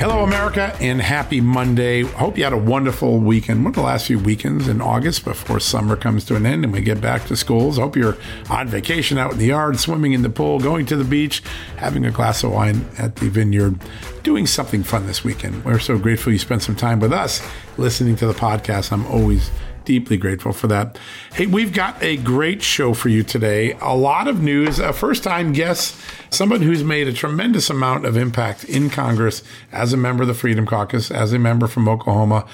Hello, America, and happy Monday. Hope you had a wonderful weekend. One of the last few weekends in August before summer comes to an end and we get back to schools. Hope you're on vacation out in the yard, swimming in the pool, going to the beach, having a glass of wine at the vineyard doing something fun this weekend. We're so grateful you spent some time with us listening to the podcast. I'm always deeply grateful for that. Hey, we've got a great show for you today. A lot of news, a first time guest, someone who's made a tremendous amount of impact in Congress as a member of the Freedom Caucus, as a member from Oklahoma.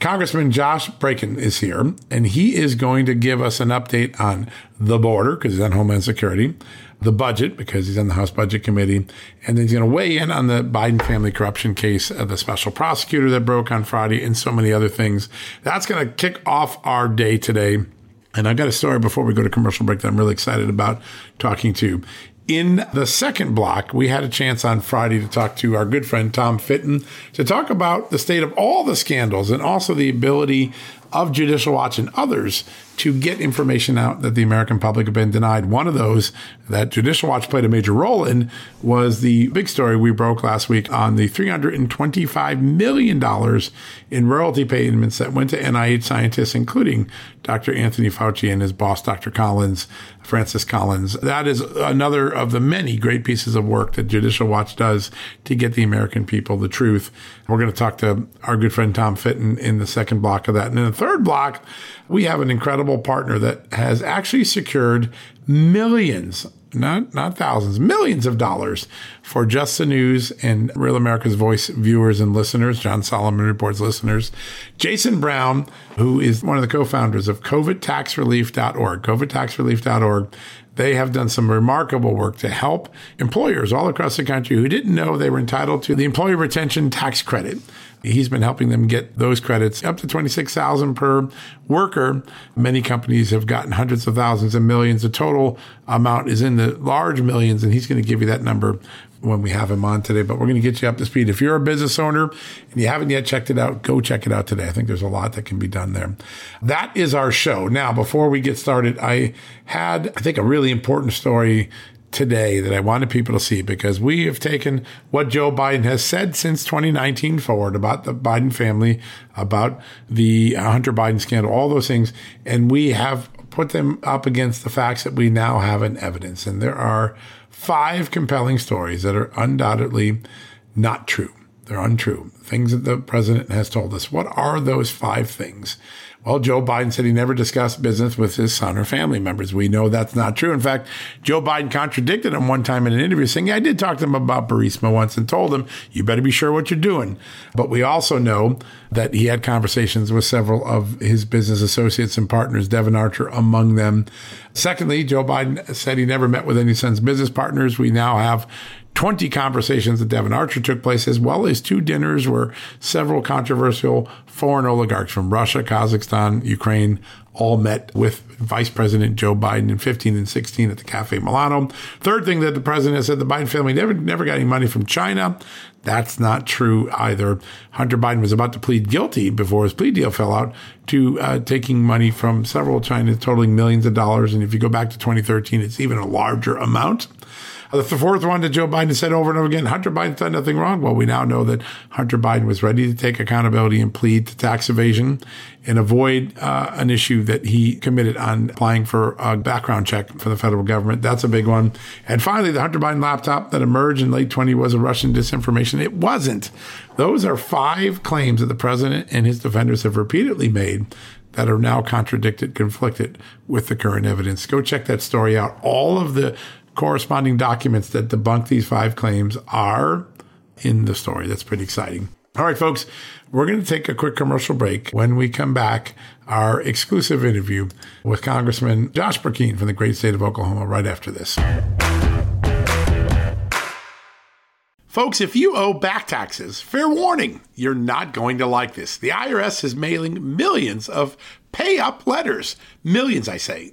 Congressman Josh Brecheen is here, and he is going to give us an update on the border because he's on Homeland Security, the budget because he's on the House Budget Committee, and then he's going to weigh in on the Biden family corruption case, of the special prosecutor that broke on Friday, and so many other things. That's going to kick off our day today. And I've got a story before we go to commercial break that I'm really excited about talking to. In the second block, we had a chance on Friday to talk to our good friend Tom Fitton to talk about the state of all the scandals and also the ability of Judicial Watch and others to get information out that the American public have been denied. One of those that Judicial Watch played a major role in was the big story we broke last week on the $325 million in royalty payments that went to NIH scientists, including Dr. Anthony Fauci and his boss, Dr. Collins, Francis Collins. That is another of the many great pieces of work that Judicial Watch does to get the American people the truth. We're going to talk to our good friend Tom Fitton in the second block of that. And in the third block, we have an incredible partner that has actually secured millions not not thousands, millions of dollars for Just the News and Real America's Voice viewers and listeners, John Solomon Reports listeners. Jason Brown, who is one of the co-founders of COVIDTaxRelief.org, COVIDTaxRelief.org, they have done some remarkable work to help employers all across the country who didn't know they were entitled to the Employee Retention Tax Credit. He's been helping them get those credits up to 26,000 per worker. Many companies have gotten hundreds of thousands and millions. The total amount is in the large millions, and he's going to give you that number when we have him on today, but we're going to get you up to speed. If you're a business owner and you haven't yet checked it out, go check it out today. I think there's a lot that can be done there. That is our show. Now, before we get started, I had, I think, a really important story today that I wanted people to see because we have taken what Joe Biden has said since 2019 forward about the Biden family, about the Hunter Biden scandal, all those things, and we have put them up against the facts that we now have in evidence. And there are five compelling stories that are undoubtedly not true. They're untrue. Things that the president has told us. What are those five things? Well, Joe Biden said he never discussed business with his son or family members. We know that's not true. In fact, Joe Biden contradicted him one time in an interview saying, yeah, I did talk to him about Burisma once and told him, you better be sure what you're doing. But we also know that he had conversations with several of his business associates and partners, Devon Archer among them. Secondly, Joe Biden said he never met with any son's business partners. We now have 20 conversations that Devon Archer took place, as well as two dinners where several controversial foreign oligarchs from Russia, Kazakhstan, Ukraine all met with Vice President Joe Biden in 15 and 16 at the Cafe Milano. Third thing that the president has said the Biden family never, never got any money from China. That's not true either. Hunter Biden was about to plead guilty before his plea deal fell out to uh, taking money from several China, totaling millions of dollars. And if you go back to 2013, it's even a larger amount. The fourth one that Joe Biden said over and over again Hunter Biden's done nothing wrong. Well, we now know that Hunter Biden was ready to take accountability and plead to tax evasion and avoid uh, an issue that he committed on applying for a background check for the federal government. That's a big one. And finally, the Hunter Biden laptop that emerged in late 20 was a Russian disinformation. It wasn't. Those are five claims that the president and his defenders have repeatedly made that are now contradicted, conflicted with the current evidence. Go check that story out. All of the corresponding documents that debunk these five claims are in the story. That's pretty exciting. All right, folks, we're going to take a quick commercial break. When we come back, our exclusive interview with Congressman Josh Brecheen from the great state of Oklahoma right after this. Folks, if you owe back taxes, fair warning, you're not going to like this. The IRS is mailing millions of pay up letters. Millions, I say.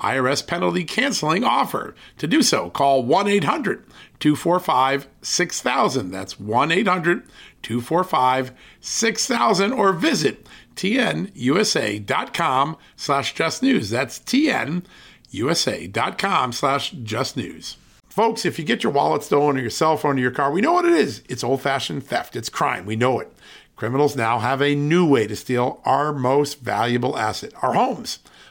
IRS penalty canceling offer. To do so, call 1 800 245 6000. That's 1 800 245 6000 or visit tnusa.com slash just news. That's tnusa.com slash just news. Folks, if you get your wallet stolen or your cell phone or your car, we know what it is. It's old fashioned theft, it's crime. We know it. Criminals now have a new way to steal our most valuable asset, our homes.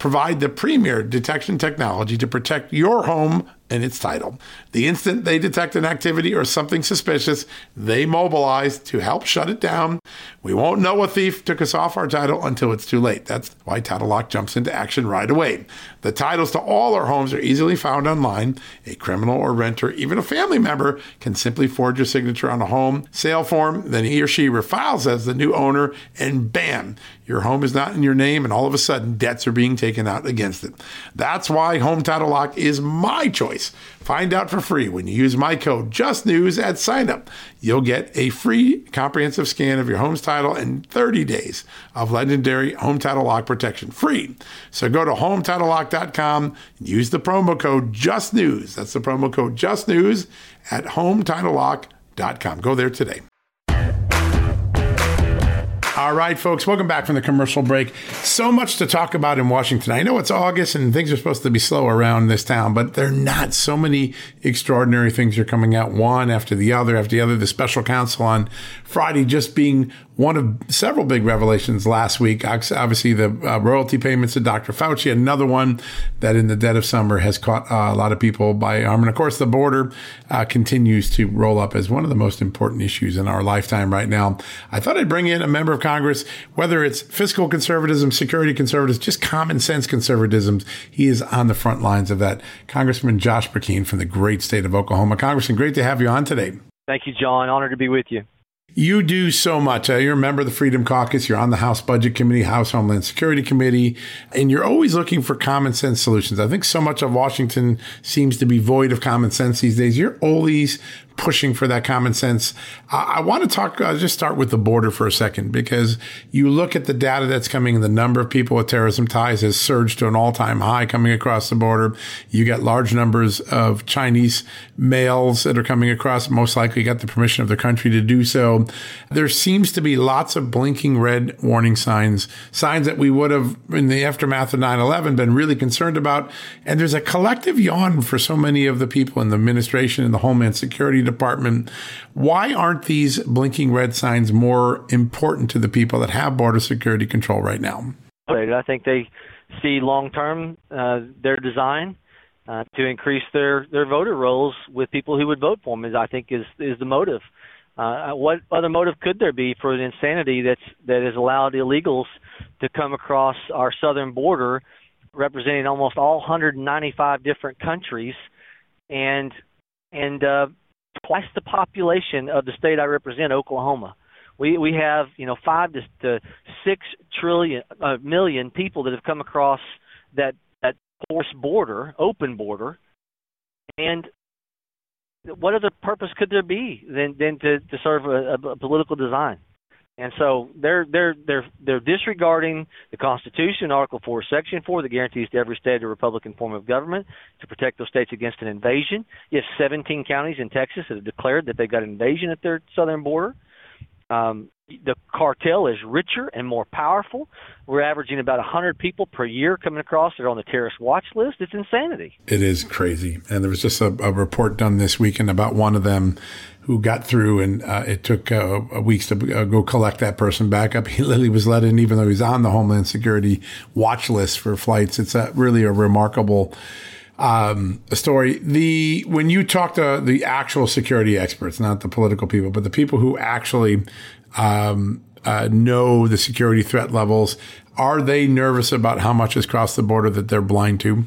provide the premier detection technology to protect your home and its title. The instant they detect an activity or something suspicious, they mobilize to help shut it down. We won't know a thief took us off our title until it's too late. That's why Title Lock jumps into action right away. The titles to all our homes are easily found online. A criminal or renter, even a family member, can simply forge your signature on a home sale form. Then he or she refiles as the new owner, and bam, your home is not in your name, and all of a sudden, debts are being taken out against it. That's why Home Title Lock is my choice. Find out for free when you use my code JustNews at signup. You'll get a free comprehensive scan of your home's title and 30 days of legendary Home Title Lock protection free. So go to HometitleLock.com and use the promo code JustNews. That's the promo code JustNews at HometitleLock.com. Go there today. All right, folks, welcome back from the commercial break. So much to talk about in Washington. I know it's August and things are supposed to be slow around this town, but they're not. So many extraordinary things are coming out one after the other after the other. The special counsel on Friday just being one of several big revelations last week. Obviously, the uh, royalty payments to Dr. Fauci, another one that in the dead of summer has caught uh, a lot of people by arm. And of course, the border uh, continues to roll up as one of the most important issues in our lifetime right now. I thought I'd bring in a member of Congress, whether it's fiscal conservatism, security conservatism, just common sense conservatism. He is on the front lines of that. Congressman Josh Brecheen from the great state of Oklahoma. Congressman, great to have you on today. Thank you, John. Honored to be with you. You do so much. Uh, you're a member of the Freedom Caucus. You're on the House Budget Committee, House Homeland Security Committee, and you're always looking for common sense solutions. I think so much of Washington seems to be void of common sense these days. You're always pushing for that common sense. I, I want to talk, uh, just start with the border for a second, because you look at the data that's coming the number of people with terrorism ties has surged to an all time high coming across the border. You got large numbers of Chinese males that are coming across, most likely got the permission of the country to do so. There seems to be lots of blinking red warning signs, signs that we would have in the aftermath of 9 11 been really concerned about. And there's a collective yawn for so many of the people in the administration and the Homeland Security Department. Why aren't these blinking red signs more important to the people that have border security control right now? I think they see long term uh, their design uh, to increase their their voter rolls with people who would vote for them. Is I think is is the motive. Uh, what other motive could there be for the insanity that's that has allowed illegals to come across our southern border, representing almost all 195 different countries, and and uh, twice the population of the state I represent, Oklahoma. We we have you know five to, to six trillion uh, million people that have come across that that porous border, open border, and what other purpose could there be than than to, to serve a, a political design? And so they're they're they're they're disregarding the Constitution, Article Four, Section Four, that guarantees to every state a Republican form of government to protect those states against an invasion. Have 17 counties in Texas have declared that they've got an invasion at their southern border. Um, the cartel is richer and more powerful. We're averaging about 100 people per year coming across that are on the terrorist watch list. It's insanity. It is crazy. And there was just a, a report done this weekend about one of them who got through, and uh, it took uh, weeks to uh, go collect that person back up. He literally was let in, even though he's on the Homeland Security watch list for flights. It's a, really a remarkable um, story. The when you talk to the actual security experts, not the political people, but the people who actually um, uh, know the security threat levels, are they nervous about how much has crossed the border that they're blind to?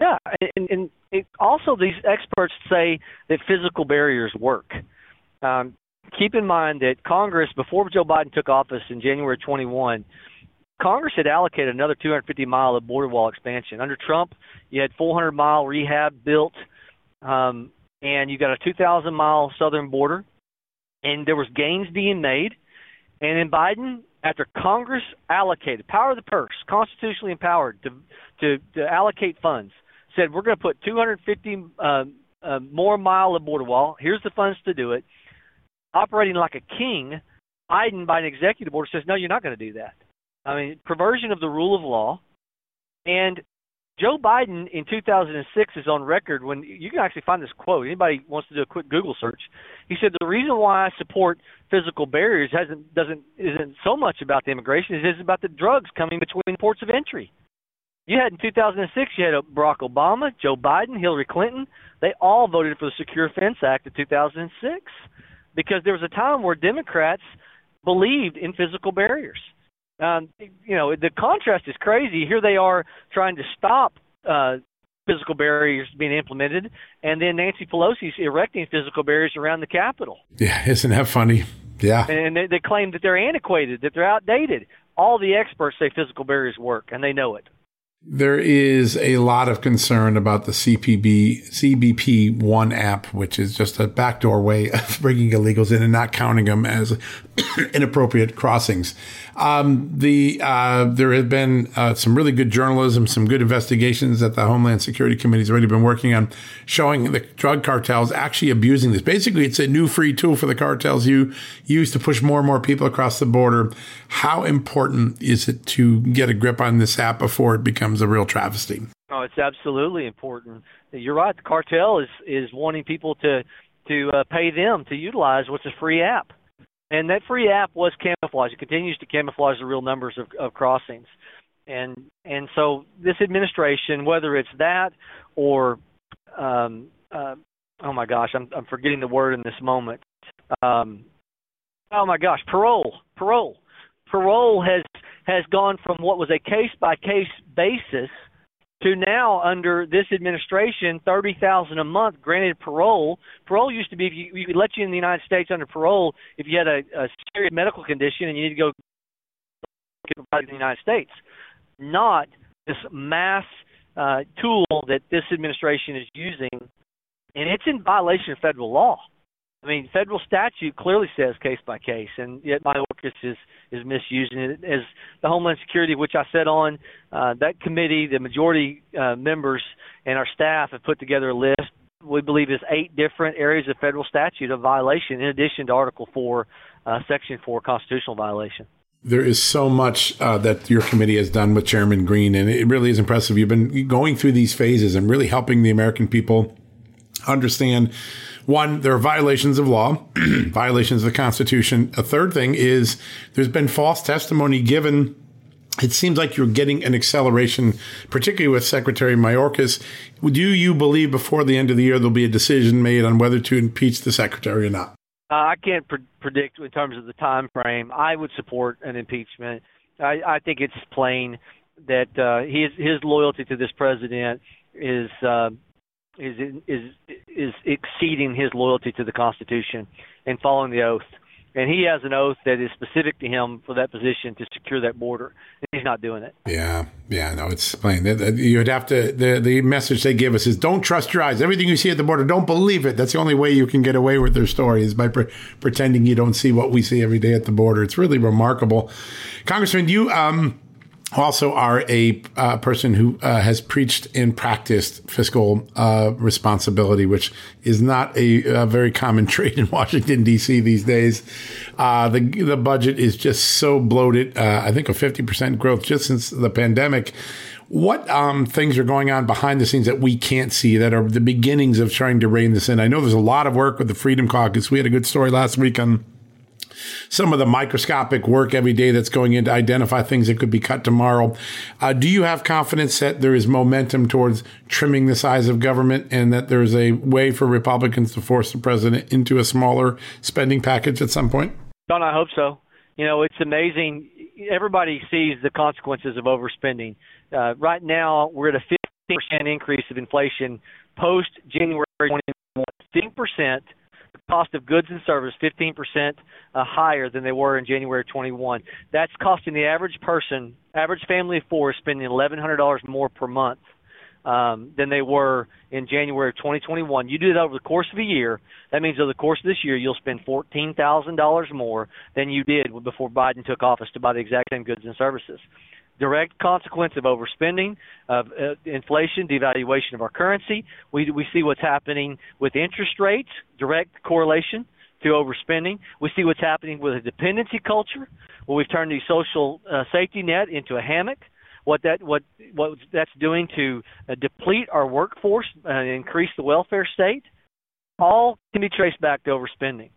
Yeah, and, and it, also these experts say that physical barriers work. Um, keep in mind that Congress, before Joe Biden took office in January 21, Congress had allocated another 250 mile of border wall expansion. Under Trump, you had 400 mile rehab built, um, and you got a 2,000 mile southern border, and there was gains being made. And in Biden, after Congress allocated power of the purse, constitutionally empowered to to, to allocate funds, said we're going to put 250 uh, uh, more mile of border wall. Here's the funds to do it. Operating like a king, Biden, by an executive order, says no, you're not going to do that. I mean, perversion of the rule of law. And Joe Biden in 2006 is on record when you can actually find this quote. Anybody wants to do a quick Google search? He said the reason why I support physical barriers hasn't doesn't isn't so much about the immigration, it is about the drugs coming between ports of entry. You had in 2006, you had Barack Obama, Joe Biden, Hillary Clinton. They all voted for the Secure Fence Act of 2006 because there was a time where Democrats believed in physical barriers um, you know, the contrast is crazy. Here they are trying to stop uh, physical barriers being implemented, and then Nancy Pelosi's erecting physical barriers around the Capitol. Yeah, isn't that funny? Yeah. And they, they claim that they're antiquated, that they're outdated. All the experts say physical barriers work, and they know it. There is a lot of concern about the CPB CBP One app, which is just a backdoor way of bringing illegals in and not counting them as inappropriate crossings. Um, the uh, there have been uh, some really good journalism, some good investigations that the Homeland Security Committee has already been working on, showing the drug cartels actually abusing this. Basically, it's a new free tool for the cartels you use to push more and more people across the border. How important is it to get a grip on this app before it becomes a real travesty? Oh, it's absolutely important. You're right. The cartel is is wanting people to to uh, pay them to utilize what's a free app and that free app was camouflage. It continues to camouflage the real numbers of, of crossings, and and so this administration, whether it's that or um, uh, oh my gosh, I'm I'm forgetting the word in this moment. Um, oh my gosh, parole, parole, parole has has gone from what was a case by case basis to now under this administration, thirty thousand a month granted parole. Parole used to be if you, we could let you in the United States under parole if you had a, a serious medical condition and you need to go in the United States, not this mass uh, tool that this administration is using, and it's in violation of federal law. I mean, federal statute clearly says case by case, and yet Mayorkas is is misusing it. As the Homeland Security, which I sat on, uh, that committee, the majority uh, members and our staff have put together a list. We believe is eight different areas of federal statute of violation, in addition to Article Four, uh, Section Four, constitutional violation. There is so much uh, that your committee has done with Chairman Green, and it really is impressive. You've been going through these phases and really helping the American people understand one, there are violations of law, violations of the Constitution. A third thing is there's been false testimony given it seems like you're getting an acceleration, particularly with Secretary Mayorkas. Do you believe before the end of the year there'll be a decision made on whether to impeach the secretary or not? Uh, I can't pre- predict in terms of the time frame. I would support an impeachment. I, I think it's plain that uh, his his loyalty to this president is uh, is is is exceeding his loyalty to the Constitution and following the oath and he has an oath that is specific to him for that position to secure that border. And he's not doing it. Yeah, yeah, no, it's plain. You'd have to. The the message they give us is don't trust your eyes. Everything you see at the border, don't believe it. That's the only way you can get away with their story is by pre- pretending you don't see what we see every day at the border. It's really remarkable, Congressman. You um also are a uh, person who uh, has preached and practiced fiscal uh, responsibility, which is not a, a, very common trait in Washington D.C. these days. Uh, the the budget is just so bloated. Uh, I think a fifty percent growth just since the pandemic. What um, things are going on behind the scenes that we can't see that are the beginnings of trying to rein this in? I know there's a lot of work with the Freedom Caucus. We had a good story last week on some of the microscopic work every day that's going in to identify things that could be cut tomorrow. Uh, do you have confidence that there is momentum towards trimming the size of government and that there's a way for Republicans to force the president into a smaller spending package at some point? Don, I hope so. You know, it's amazing. Everybody sees the consequences of overspending. Uh, right now, we're at a 15% increase of inflation post January 21. 15% cost of goods and services 15% uh, higher than they were in January 21. That's costing the average person, average family of four, spending $1,100 more per month um, than they were in January of 2021. You do that over the course of a year. That means over the course of this year, you'll spend $14,000 more than you did before Biden took office to buy the exact same goods and services direct consequence of overspending, of uh, inflation, devaluation of our currency. We we see what's happening with interest rates, direct correlation to overspending. We see what's happening with a dependency culture, where we've turned the social uh, safety net into a hammock. What that what what that's doing to uh, deplete our workforce and increase the welfare state, all can be traced back to overspending.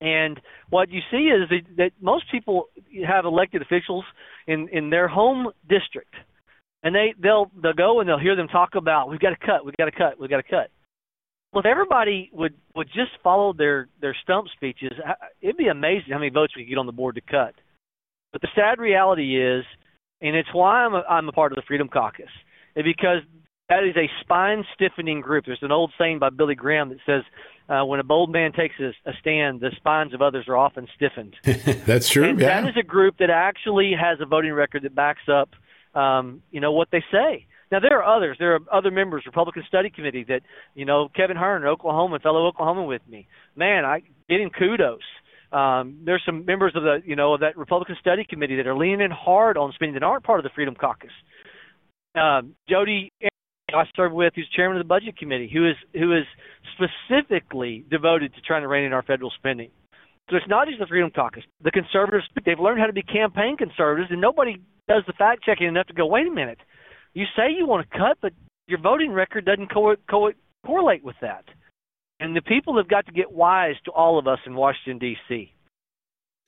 And what you see is that, that most people have elected officials in in their home district, and they they'll they'll go and they'll hear them talk about we've got to cut, we've got to cut, we've got to cut. Well, if everybody would would just follow their their stump speeches, it'd be amazing how many votes we could get on the board to cut. But the sad reality is, and it's why I'm a, I'm a part of the Freedom Caucus, is because that is a spine stiffening group. There's an old saying by Billy Graham that says uh, when a bold man takes a, a stand, the spines of others are often stiffened. That's true. And yeah. That is a group that actually has a voting record that backs up, um, you know, what they say. Now there are others. There are other members, Republican Study Committee, that you know, Kevin Hern, Oklahoma, fellow Oklahoman with me. Man, I getting kudos. Um, there's some members of the, you know, of that Republican Study Committee that are leaning in hard on spending that aren't part of the Freedom Caucus. Um, Jodey I serve with, who's chairman of the Budget Committee, who is who is specifically devoted to trying to rein in our federal spending. So it's not just the Freedom Caucus. The conservatives they've learned how to be campaign conservatives, and nobody does the fact checking enough to go, wait a minute, you say you want to cut, but your voting record doesn't co- co- correlate with that. And the people have got to get wise to all of us in Washington D.C.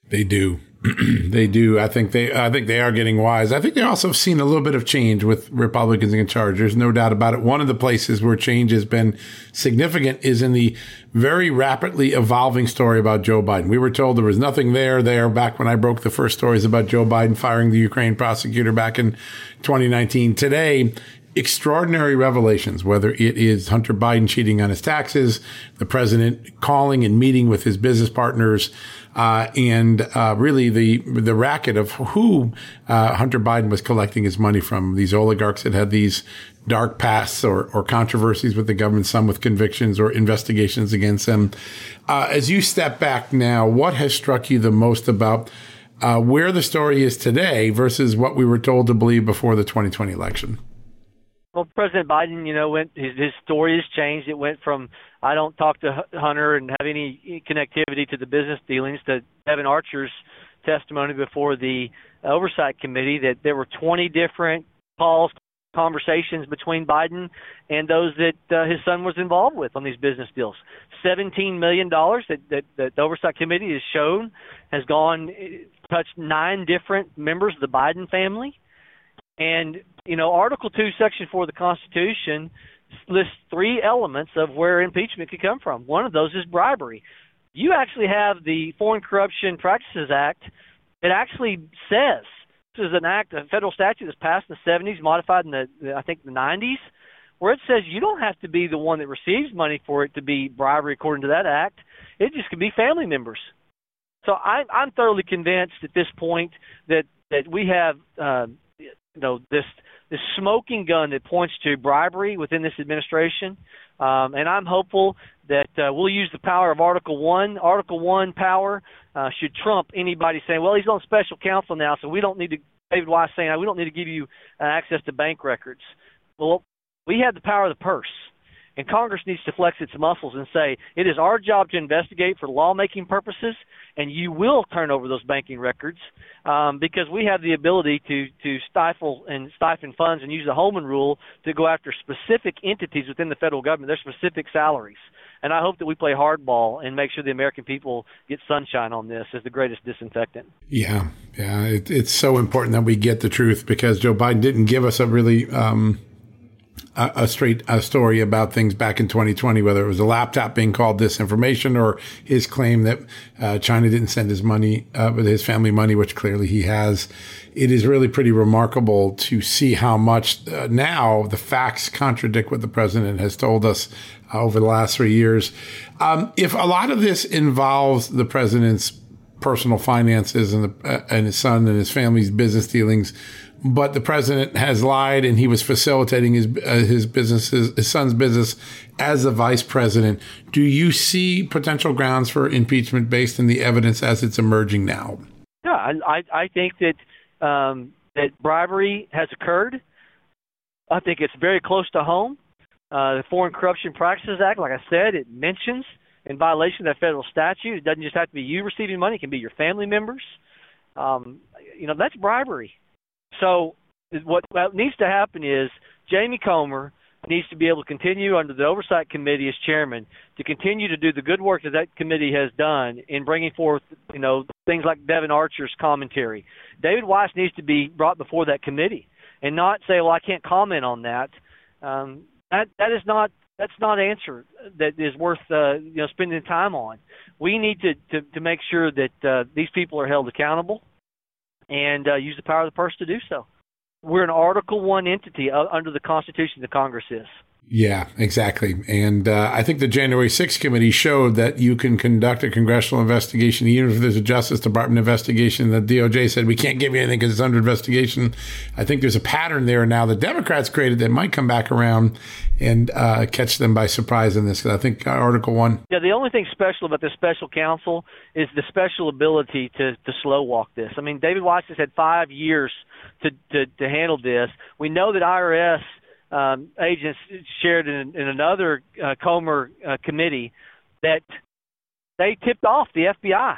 They do. they do. I think they. I think they are getting wise. I think they also have seen a little bit of change with Republicans in charge. There's no doubt about it. One of the places where change has been significant is in the very rapidly evolving story about Joe Biden. We were told there was nothing there there back when I broke the first stories about Joe Biden firing the Ukraine prosecutor back in 2019. Today, extraordinary revelations, whether it is Hunter Biden cheating on his taxes, the president calling and meeting with his business partners, uh, and uh, really the the racket of who uh, Hunter Biden was collecting his money from. These oligarchs that had these dark pasts or, or controversies with the government, some with convictions or investigations against them. Uh, as you step back now, what has struck you the most about uh, where the story is today versus what we were told to believe before the 2020 election? Well, President Biden, you know, went his, his story has changed. It went from I don't talk to Hunter and have any connectivity to the business dealings to Devon Archer's testimony before the oversight committee that there were 20 different calls conversations between Biden and those that uh, his son was involved with on these business deals. Seventeen million dollars that, that that the oversight committee has shown has gone touched nine different members of the Biden family, and you know Article Two, Section Four of the Constitution lists three elements of where impeachment could come from. One of those is bribery. You actually have the Foreign Corruption Practices Act. It actually says this is an act, a federal statute that's passed in the 70s, modified in the, I think, the 90s, where it says you don't have to be the one that receives money for it to be bribery according to that act. It just could be family members. So I, I'm thoroughly convinced at this point that that we have, uh, you know, this this smoking gun that points to bribery within this administration. Um, and I'm hopeful that uh, we'll use the power of Article One. Article One power uh, should trump anybody saying, "Well, he's on special counsel now, so we don't need to." David Weiss saying, "We don't need to give you uh, access to bank records." Well, we have the power of the purse. And Congress needs to flex its muscles and say, it is our job to investigate for lawmaking purposes, and you will turn over those banking records um, because we have the ability to, to stifle and stifle funds and use the Holman rule to go after specific entities within the federal government, their specific salaries. And I hope that we play hardball and make sure the American people get sunshine on this as the greatest disinfectant. Yeah, yeah, it, it's so important that we get the truth because Joe Biden didn't give us a really um, a, a straight a story about things back in 2020, whether it was a laptop being called disinformation or his claim that uh, China didn't send his money, uh, his family money, which clearly he has. It is really pretty remarkable to see how much uh, now the facts contradict what the president has told us uh, over the last three years. Um, if a lot of this involves the president's personal finances and, the, uh, and his son and his family's business dealings, but the president has lied and he was facilitating his uh, his business his, son's business as the vice president. Do you see potential grounds for impeachment based on the evidence as it's emerging now? Yeah, I I think that um, that bribery has occurred. I think it's very close to home. Uh, the Foreign Corruption Practices Act, like I said, it mentions in violation of that federal statute. It doesn't just have to be you receiving money; it can be your family members. Um, you know, that's bribery. So what, what needs to happen is Jamie Comer needs to be able to continue under the oversight committee as chairman to continue to do the good work that that committee has done in bringing forth, you know, things like Devon Archer's commentary. David Weiss needs to be brought before that committee and not say, "Well, I can't comment on that." Um, that that is not that's not an answer that is worth uh, you know spending time on. We need to to, to make sure that uh, these people are held accountable and uh, use the power of the purse to do so. We're an Article One entity uh, under the Constitution. The Congress is. Yeah, exactly. And uh, I think the January 6th committee showed that you can conduct a congressional investigation, even if there's a Justice Department investigation. The DOJ said we can't give you anything because it's under investigation. I think there's a pattern there now the Democrats created that might come back around and uh, catch them by surprise in this. I think uh, Article 1. Yeah, the only thing special about the special counsel is the special ability to, to slow walk this. I mean, David Weiss has had five years to, to, to handle this. We know that IRS – um, agents shared in, in another uh, Comer uh, committee that they tipped off the FBI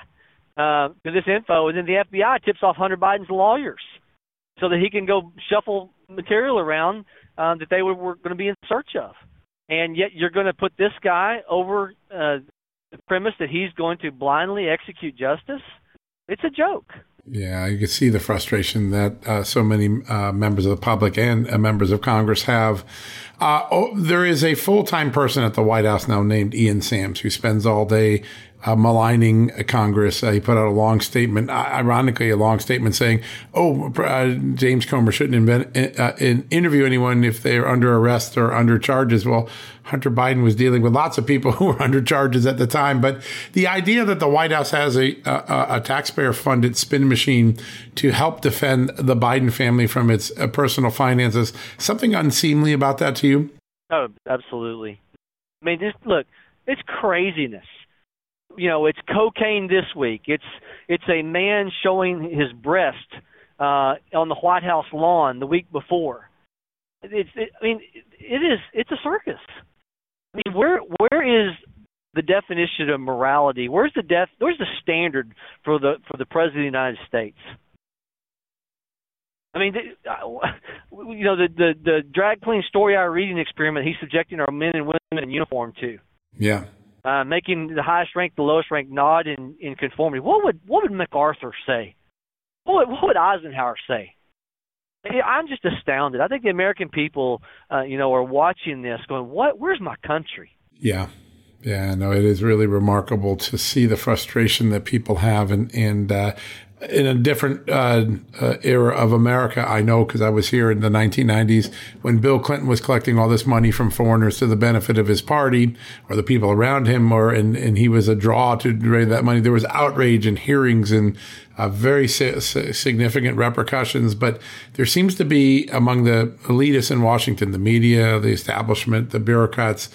uh, to this info, and then the FBI tips off Hunter Biden's lawyers so that he can go shuffle material around um, that they were, were going to be in search of. And yet you're going to put this guy over uh, the premise that he's going to blindly execute justice? It's a joke. Yeah, you can see the frustration that uh, so many uh, members of the public and uh, members of Congress have. Uh, oh, there is a full time person at the White House now named Ian Sams who spends all day uh, maligning Congress. Uh, he put out a long statement, ironically, a long statement saying, "Oh, uh, James Comer shouldn't invent, uh, interview anyone if they're under arrest or under charges." Well, Hunter Biden was dealing with lots of people who were under charges at the time, but the idea that the White House has a, a, a taxpayer-funded spin machine to help defend the Biden family from its uh, personal finances, something unseemly about that to you? Oh, absolutely. I mean, just look, it's craziness you know, it's cocaine this week. It's it's a man showing his breast uh, on the White House lawn the week before. It's it, I mean, it is it's a circus. I mean, where where is the definition of morality? Where's the def? Where's the standard for the for the president of the United States? I mean, you know, the the the drag queen story hour reading experiment. He's subjecting our men and women in uniform to. Yeah. Uh, making the highest rank, the lowest rank nod in in conformity. What would what would MacArthur say? What would, what would Eisenhower say? I'm just astounded. I think the American people, uh, you know, are watching this, going, "What? Where's my country?" Yeah, yeah. No, it is really remarkable to see the frustration that people have, and and uh, in a different uh, uh, era of America. I know because I was here in the 1990s when Bill Clinton was collecting all this money from foreigners to the benefit of his party or the people around him, or and, and he was a draw to raise that money. There was outrage and hearings and uh, very si- significant repercussions. But there seems to be among the elitists in Washington, the media, the establishment, the bureaucrats,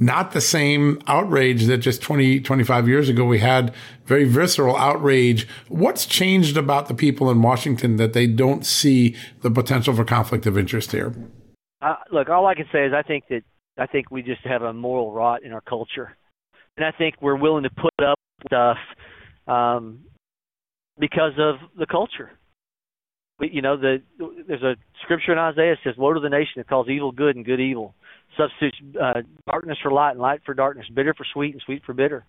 not the same outrage that just 20, 25 years ago we had very visceral outrage. What's changed about the people in Washington that they don't see the potential for conflict of interest here? Uh, look, all I can say is I think that I think we just have a moral rot in our culture, and I think we're willing to put up stuff um, because of the culture. We, you know, the there's a scripture in Isaiah that says, "Woe to the nation that calls evil good and good evil." substitutes uh, darkness for light and light for darkness, bitter for sweet and sweet for bitter.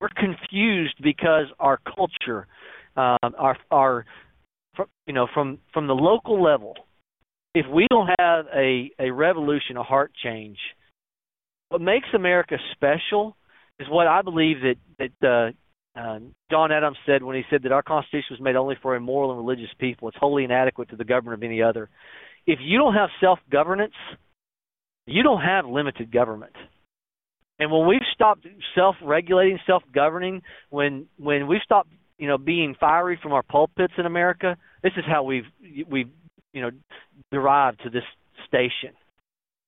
We're confused because our culture, um, our our, you know, from from the local level, if we don't have a a revolution, a heart change, what makes America special is what I believe that that uh, uh, John Adams said when he said that our Constitution was made only for a moral and religious people. It's wholly inadequate to the government of any other. If you don't have self governance, you don't have limited government. And when we've stopped self-regulating, self-governing, when when we've stopped, you know, being fiery from our pulpits in America, this is how we've we've you know derived to this station,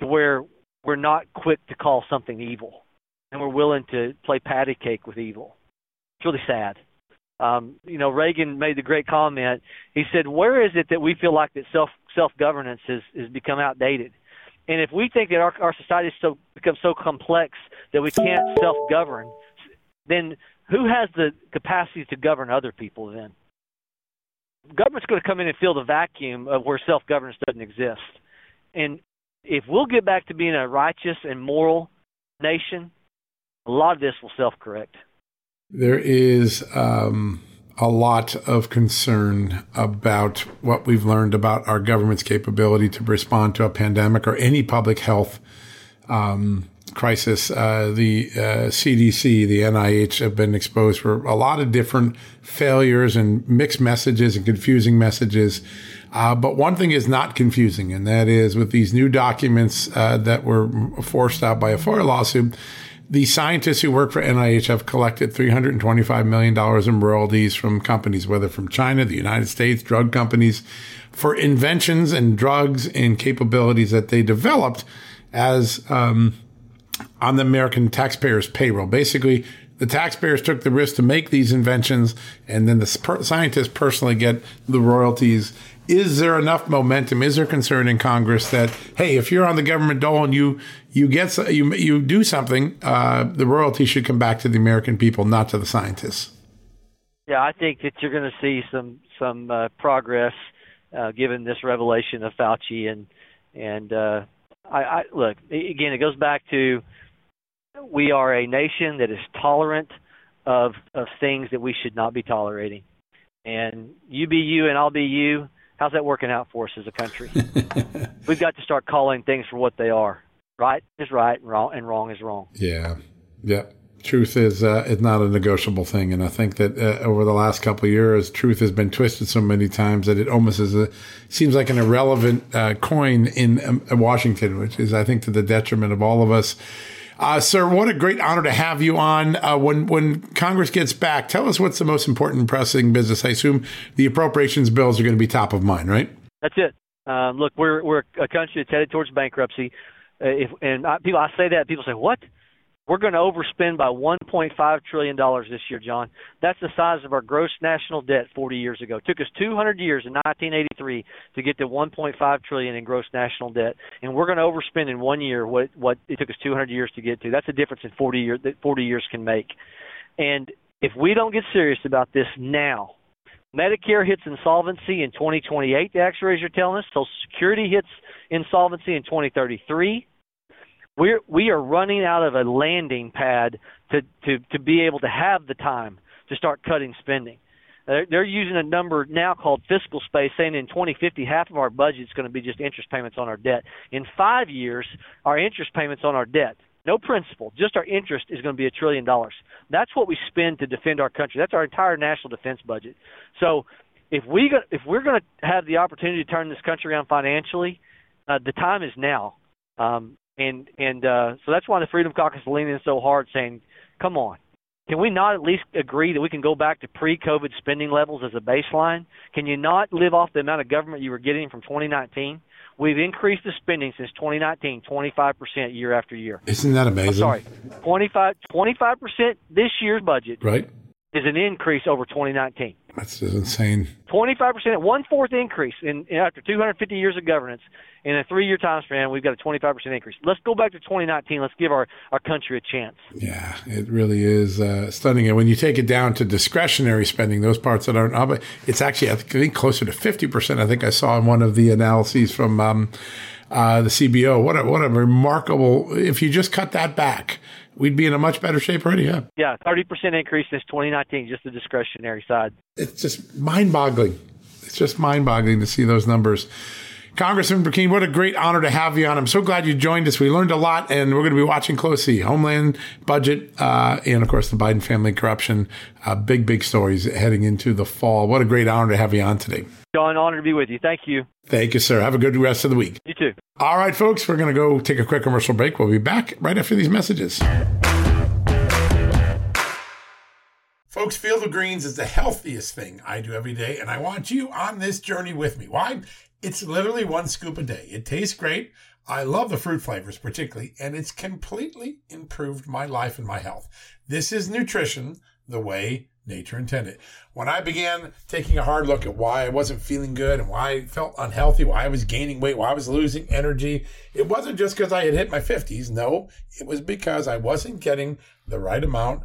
to where we're not quick to call something evil, and we're willing to play patty cake with evil. It's really sad. Um, you know, Reagan made the great comment. He said, "Where is it that we feel like that self self governance has has become outdated?" And if we think that our, our society has so become so complex that we can't self-govern, then who has the capacity to govern other people then? Government's going to come in and fill the vacuum of where self-governance doesn't exist. And if we'll get back to being a righteous and moral nation, a lot of this will self-correct. There is um, a lot of concern about what we've learned about our government's capability to respond to a pandemic or any public health um, crisis. Uh, the uh, CDC, the NIH have been exposed for a lot of different failures and mixed messages and confusing messages. Uh, but one thing is not confusing, and that is with these new documents uh, that were forced out by a FOIA lawsuit the scientists who work for NIH have collected $325 million in royalties from companies, whether from China, the United States, drug companies, for inventions and drugs and capabilities that they developed as um, on the American taxpayers' payroll. Basically, the taxpayers took the risk to make these inventions, and then the scientists personally get the royalties is there enough momentum? Is there concern in Congress that hey, if you're on the government dole and you you get you you do something, uh, the royalty should come back to the American people, not to the scientists? Yeah, I think that you're going to see some some uh, progress uh, given this revelation of Fauci and and uh, I, I look again. It goes back to we are a nation that is tolerant of of things that we should not be tolerating. And you be you and I'll be you How's that working out for us as a country? We've got to start calling things for what they are. Right is right, and wrong and wrong is wrong. Yeah, yeah. Truth is uh, is not a negotiable thing, and I think that uh, over the last couple of years, truth has been twisted so many times that it almost is a seems like an irrelevant uh, coin in um, Washington, which is, I think, to the detriment of all of us. Uh, sir, what a great honor to have you on. Uh, when when Congress gets back, tell us what's the most important pressing business. I assume the appropriations bills are going to be top of mind, right? That's it. Uh, look, we're we're a country that's headed towards bankruptcy. Uh, if, and I, people, I say that people say, "What? We're going to overspend by 1.5 trillion dollars this year, John. That's the size of our gross national debt 40 years ago. It took us 200 years in 1983 to get to 1.5 trillion in gross national debt, and we're going to overspend in one year what what it took us 200 years to get to. That's a difference in 40 years that 40 years can make. And if we don't get serious about this now, Medicare hits insolvency in 2028, the actuaries are telling us. Social Security hits insolvency in 2033. We're, we are running out of a landing pad to, to, to be able to have the time to start cutting spending. They're, they're using a number now called fiscal space, saying in 2050, half of our budget is going to be just interest payments on our debt. In five years, our interest payments on our debt, no principal, just our interest is going to be a trillion dollars. That's what we spend to defend our country. That's our entire national defense budget. So if we if we're going to have the opportunity to turn this country around financially, uh, the time is now. Um, and and uh, so that's why the Freedom Caucus is leaning so hard, saying, "Come on, can we not at least agree that we can go back to pre-COVID spending levels as a baseline? Can you not live off the amount of government you were getting from 2019? We've increased the spending since 2019 25% year after year. Isn't that amazing? I'm sorry, 25 25% this year's budget. Right. Is an increase over 2019. That's insane. 25%, one fourth increase in, in after 250 years of governance in a three year time span. We've got a 25% increase. Let's go back to 2019. Let's give our, our country a chance. Yeah, it really is uh, stunning. And when you take it down to discretionary spending, those parts that aren't, it's actually I think closer to 50%. I think I saw in one of the analyses from um, uh, the CBO. What a, what a remarkable! If you just cut that back we'd be in a much better shape already. Yeah. Yeah, 30% increase since 2019, just the discretionary side. It's just mind boggling. It's just mind boggling to see those numbers. Congressman Brecheen, what a great honor to have you on. I'm so glad you joined us. We learned a lot, and we're going to be watching closely Homeland budget uh, and, of course, the Biden family corruption. Uh, big, big stories heading into the fall. What a great honor to have you on today. John, honor to be with you. Thank you. Thank you, sir. Have a good rest of the week. You too. All right, folks, we're going to go take a quick commercial break. We'll be back right after these messages. Folks, Field of Greens is the healthiest thing I do every day, and I want you on this journey with me. Why? It's literally one scoop a day. It tastes great. I love the fruit flavors particularly, and it's completely improved my life and my health. This is nutrition the way nature intended. When I began taking a hard look at why I wasn't feeling good and why I felt unhealthy, why I was gaining weight, why I was losing energy, it wasn't just because I had hit my 50s. No, it was because I wasn't getting the right amount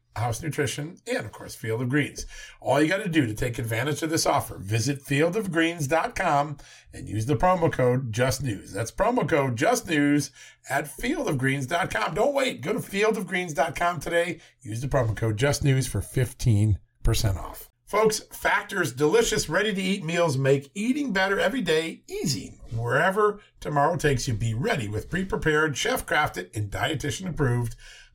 House Nutrition, and of course, Field of Greens. All you got to do to take advantage of this offer, visit fieldofgreens.com and use the promo code JustNews. That's promo code JustNews at fieldofgreens.com. Don't wait. Go to fieldofgreens.com today. Use the promo code JustNews for 15% off. Folks, Factor's delicious, ready to eat meals make eating better every day easy. Wherever tomorrow takes you, be ready with pre prepared, chef crafted, and dietitian approved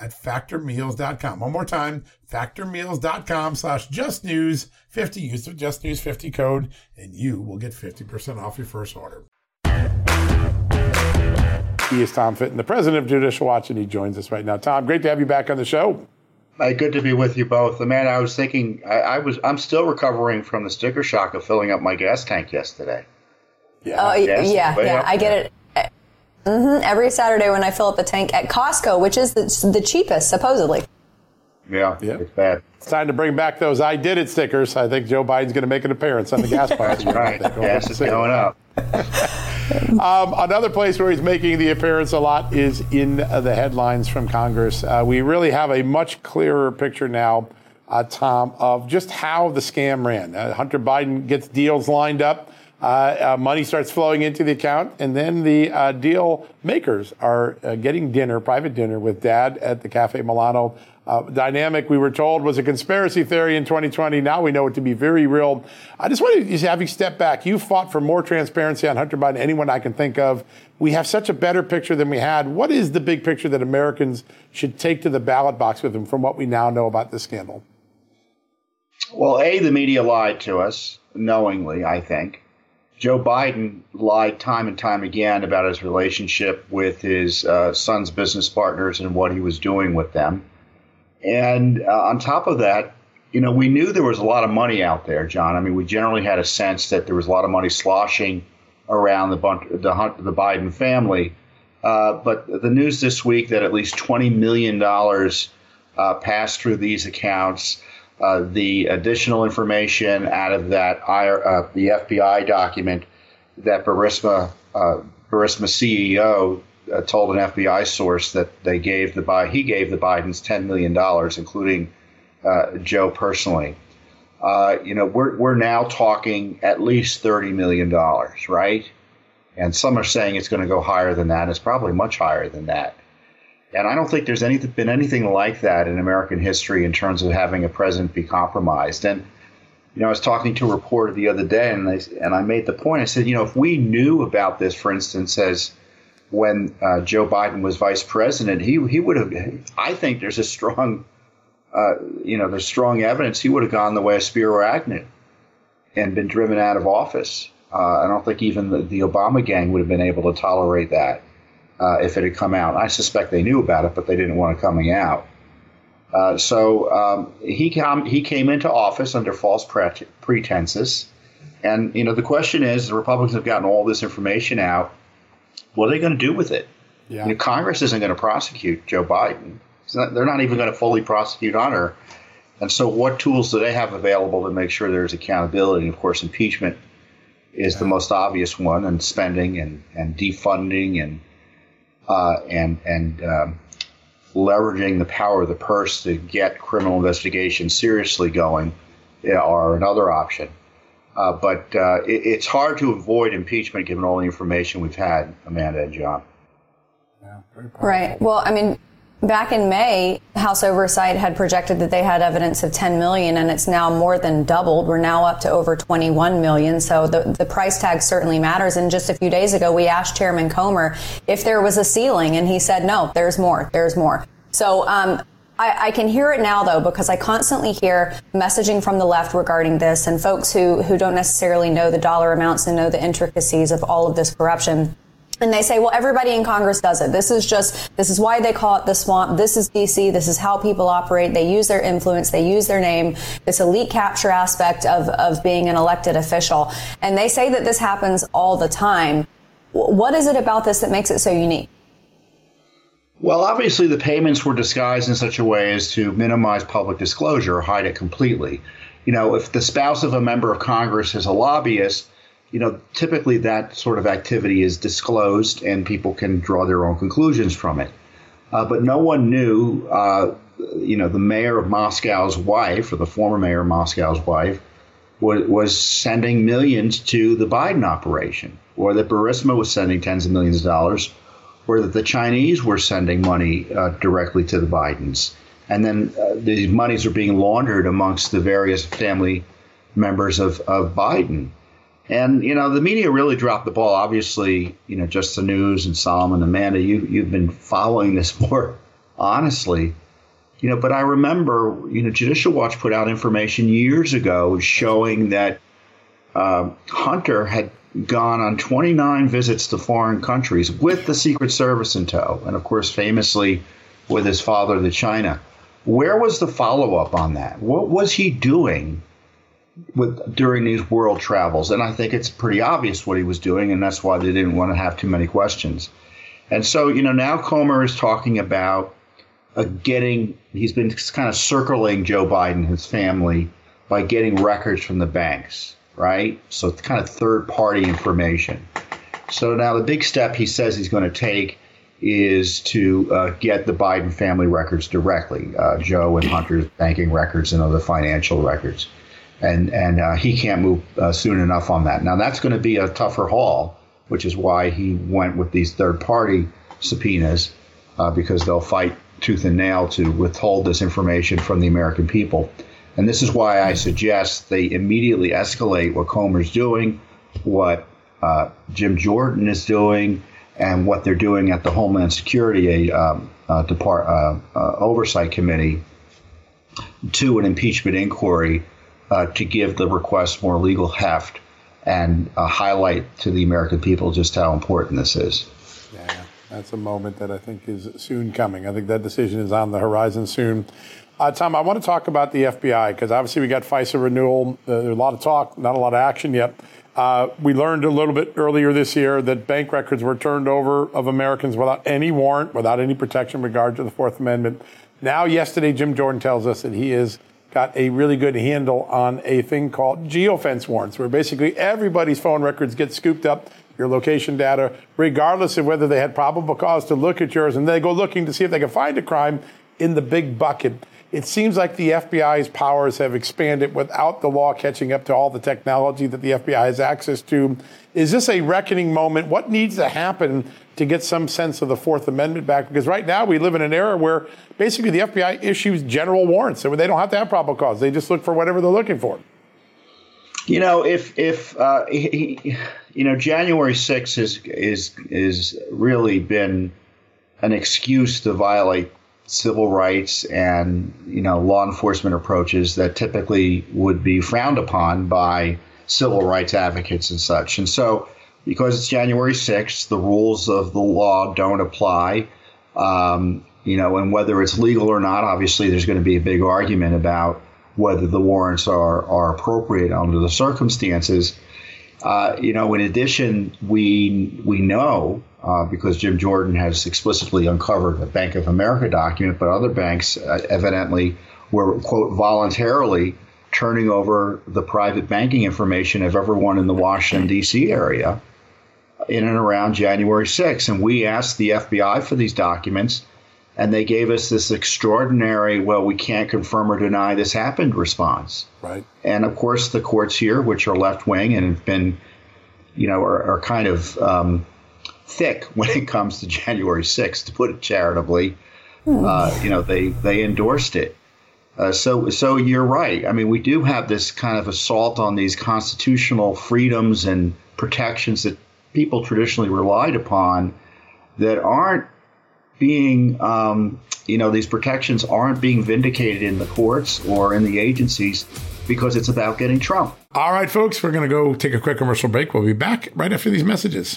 at factormeals.com. One more time, factormeals.com slash justnews50. Use the justnews50 code and you will get 50% off your first order. He is Tom Fitton, the president of Judicial Watch, and he joins us right now. Tom, great to have you back on the show. Hey, good to be with you both. The man, I was thinking, I, I, was, I'm still recovering from the sticker shock of filling up my gas tank yesterday. Yeah, oh, yeah, yeah. I get it. Mm-hmm. Every Saturday when I fill up the tank at Costco, which is the, the cheapest, supposedly. Yeah, yeah, it's bad. It's time to bring back those "I did it" stickers. I think Joe Biden's going to make an appearance on the gas pump. That's right. Gas is going up. um, another place where he's making the appearance a lot is in uh, the headlines from Congress. Uh, we really have a much clearer picture now, uh, Tom, of just how the scam ran. Uh, Hunter Biden gets deals lined up. Uh, uh, money starts flowing into the account, and then the uh, deal makers are uh, getting dinner, private dinner, with dad at the Cafe Milano. Uh, dynamic we were told was a conspiracy theory in 2020. Now we know it to be very real. I just wanted to have you step back. You fought for more transparency on Hunter Biden, anyone I can think of. We have such a better picture than we had. What is the big picture that Americans should take to the ballot box with them from what we now know about this scandal? Well, A, the media lied to us knowingly, I think. Joe Biden lied time and time again about his relationship with his uh, son's business partners and what he was doing with them. And uh, on top of that, you know, we knew there was a lot of money out there, John. I mean, we generally had a sense that there was a lot of money sloshing around the the, the Biden family. Uh, but the news this week that at least twenty million dollars uh, passed through these accounts uh, the additional information out of that uh, the FBI document that Burisma uh, Burisma CEO uh, told an FBI source that they gave the he gave the Bidens ten million dollars, including uh, Joe personally. you know, we're we're now talking at least thirty million dollars, right? And some are saying it's going to go higher than that. It's probably much higher than that. And I don't think there's any, been anything like that in American history in terms of having a president be compromised. And, you know, I was talking to a reporter the other day and, they, and I made the point. I said, you know, if we knew about this, for instance, as when uh, Joe Biden was vice president, he, he would have, I think there's a strong, uh, you know, there's strong evidence he would have gone the way of Spiro Agnew and been driven out of office. Uh, I don't think even the, the Obama gang would have been able to tolerate that uh, if it had come out. I suspect they knew about it, but they didn't want it coming out. Uh, so um, he came he came into office under false pre- pretenses, and you know the question is the Republicans have gotten all this information out. What are they going to do with it? Yeah. You know, Congress isn't going to prosecute Joe Biden. Not, they're not even going to fully prosecute Hunter. And so, what tools do they have available to make sure there's accountability? And of course, impeachment is the most obvious one, and spending and, and defunding and uh, and and um, leveraging the power of the purse to get criminal investigations seriously going are another option. Uh, but uh, it, it's hard to avoid impeachment given all the information we've had, Amanda and John. Yeah, right. Well, I mean, Back in May, House Oversight had projected that they had evidence of 10 million, and it's now more than doubled. We're now up to over 21 million. So the, the price tag certainly matters. And just a few days ago, we asked Chairman Comer if there was a ceiling, and he said, no, there's more, there's more. So, um, I, I, can hear it now though because I constantly hear messaging from the left regarding this and folks who, who don't necessarily know the dollar amounts and know the intricacies of all of this corruption. And they say, well, everybody in Congress does it. This is just, this is why they call it the swamp. This is DC. This is how people operate. They use their influence. They use their name. This elite capture aspect of, of being an elected official. And they say that this happens all the time. What is it about this that makes it so unique? Well, obviously, the payments were disguised in such a way as to minimize public disclosure or hide it completely. You know, if the spouse of a member of Congress is a lobbyist, you know, typically that sort of activity is disclosed and people can draw their own conclusions from it. Uh, but no one knew, uh, you know, the mayor of Moscow's wife, or the former mayor of Moscow's wife, was, was sending millions to the Biden operation, or that Burisma was sending tens of millions of dollars, or that the Chinese were sending money uh, directly to the Bidens. And then uh, these monies are being laundered amongst the various family members of, of Biden. And you know, the media really dropped the ball. Obviously, you know, just the news and Solomon, Amanda, you you've been following this more honestly. You know, but I remember, you know, Judicial Watch put out information years ago showing that uh, Hunter had gone on 29 visits to foreign countries with the Secret Service in tow, and of course, famously with his father to China. Where was the follow up on that? What was he doing with during these world travels? And I think it's pretty obvious what he was doing, and that's why they didn't want to have too many questions. And so, you know, now Comer is talking about uh, getting, he's been kind of circling Joe Biden, his family, by getting records from the banks right? So it's kind of third party information. So now the big step he says he's going to take is to uh, get the Biden family records directly, uh, Joe and Hunter's banking records and other financial records. And, and uh, he can't move uh, soon enough on that. Now, that's going to be a tougher haul, which is why he went with these third party subpoenas, uh, because they'll fight tooth and nail to withhold this information from the American people. And this is why I suggest they immediately escalate what Comer's doing, what uh, Jim Jordan is doing, and what they're doing at the Homeland Security um, uh, Depart, uh, Oversight Committee to an impeachment inquiry uh, to give the request more legal heft and uh, highlight to the American people just how important this is. Yeah, that's a moment that I think is soon coming. I think that decision is on the horizon soon. Uh, Tom, I want to talk about the FBI because obviously we got FISA renewal. Uh, a lot of talk, not a lot of action yet. Uh, we learned a little bit earlier this year that bank records were turned over of Americans without any warrant, without any protection in regard to the Fourth Amendment. Now, yesterday, Jim Jordan tells us that he has got a really good handle on a thing called geofence warrants, where basically everybody's phone records get scooped up, your location data, regardless of whether they had probable cause to look at yours, and they go looking to see if they can find a crime in the big bucket. It seems like the FBI's powers have expanded without the law catching up to all the technology that the FBI has access to. Is this a reckoning moment? What needs to happen to get some sense of the Fourth Amendment back? Because right now we live in an era where basically the FBI issues general warrants. So they don't have to have probable cause. They just look for whatever they're looking for. You know, if if uh, you know, January 6th is is is really been an excuse to violate civil rights and you know law enforcement approaches that typically would be frowned upon by civil rights advocates and such. And so, because it's January 6th, the rules of the law don't apply. Um, you know, and whether it's legal or not, obviously, there's going to be a big argument about whether the warrants are are appropriate under the circumstances. Uh, you know, in addition, we we know uh, because Jim Jordan has explicitly uncovered a Bank of America document, but other banks uh, evidently were quote voluntarily turning over the private banking information of everyone in the Washington D.C. area in and around January 6th. And we asked the FBI for these documents, and they gave us this extraordinary, well, we can't confirm or deny this happened response. Right. And of course, the courts here, which are left wing and have been, you know, are, are kind of um, thick when it comes to January 6th, to put it charitably. Hmm. Uh, you know, they, they endorsed it. Uh, so, so you're right. I mean, we do have this kind of assault on these constitutional freedoms and protections that people traditionally relied upon that aren't being, um, you know, these protections aren't being vindicated in the courts or in the agencies because it's about getting Trump. All right, folks, we're going to go take a quick commercial break. We'll be back right after these messages.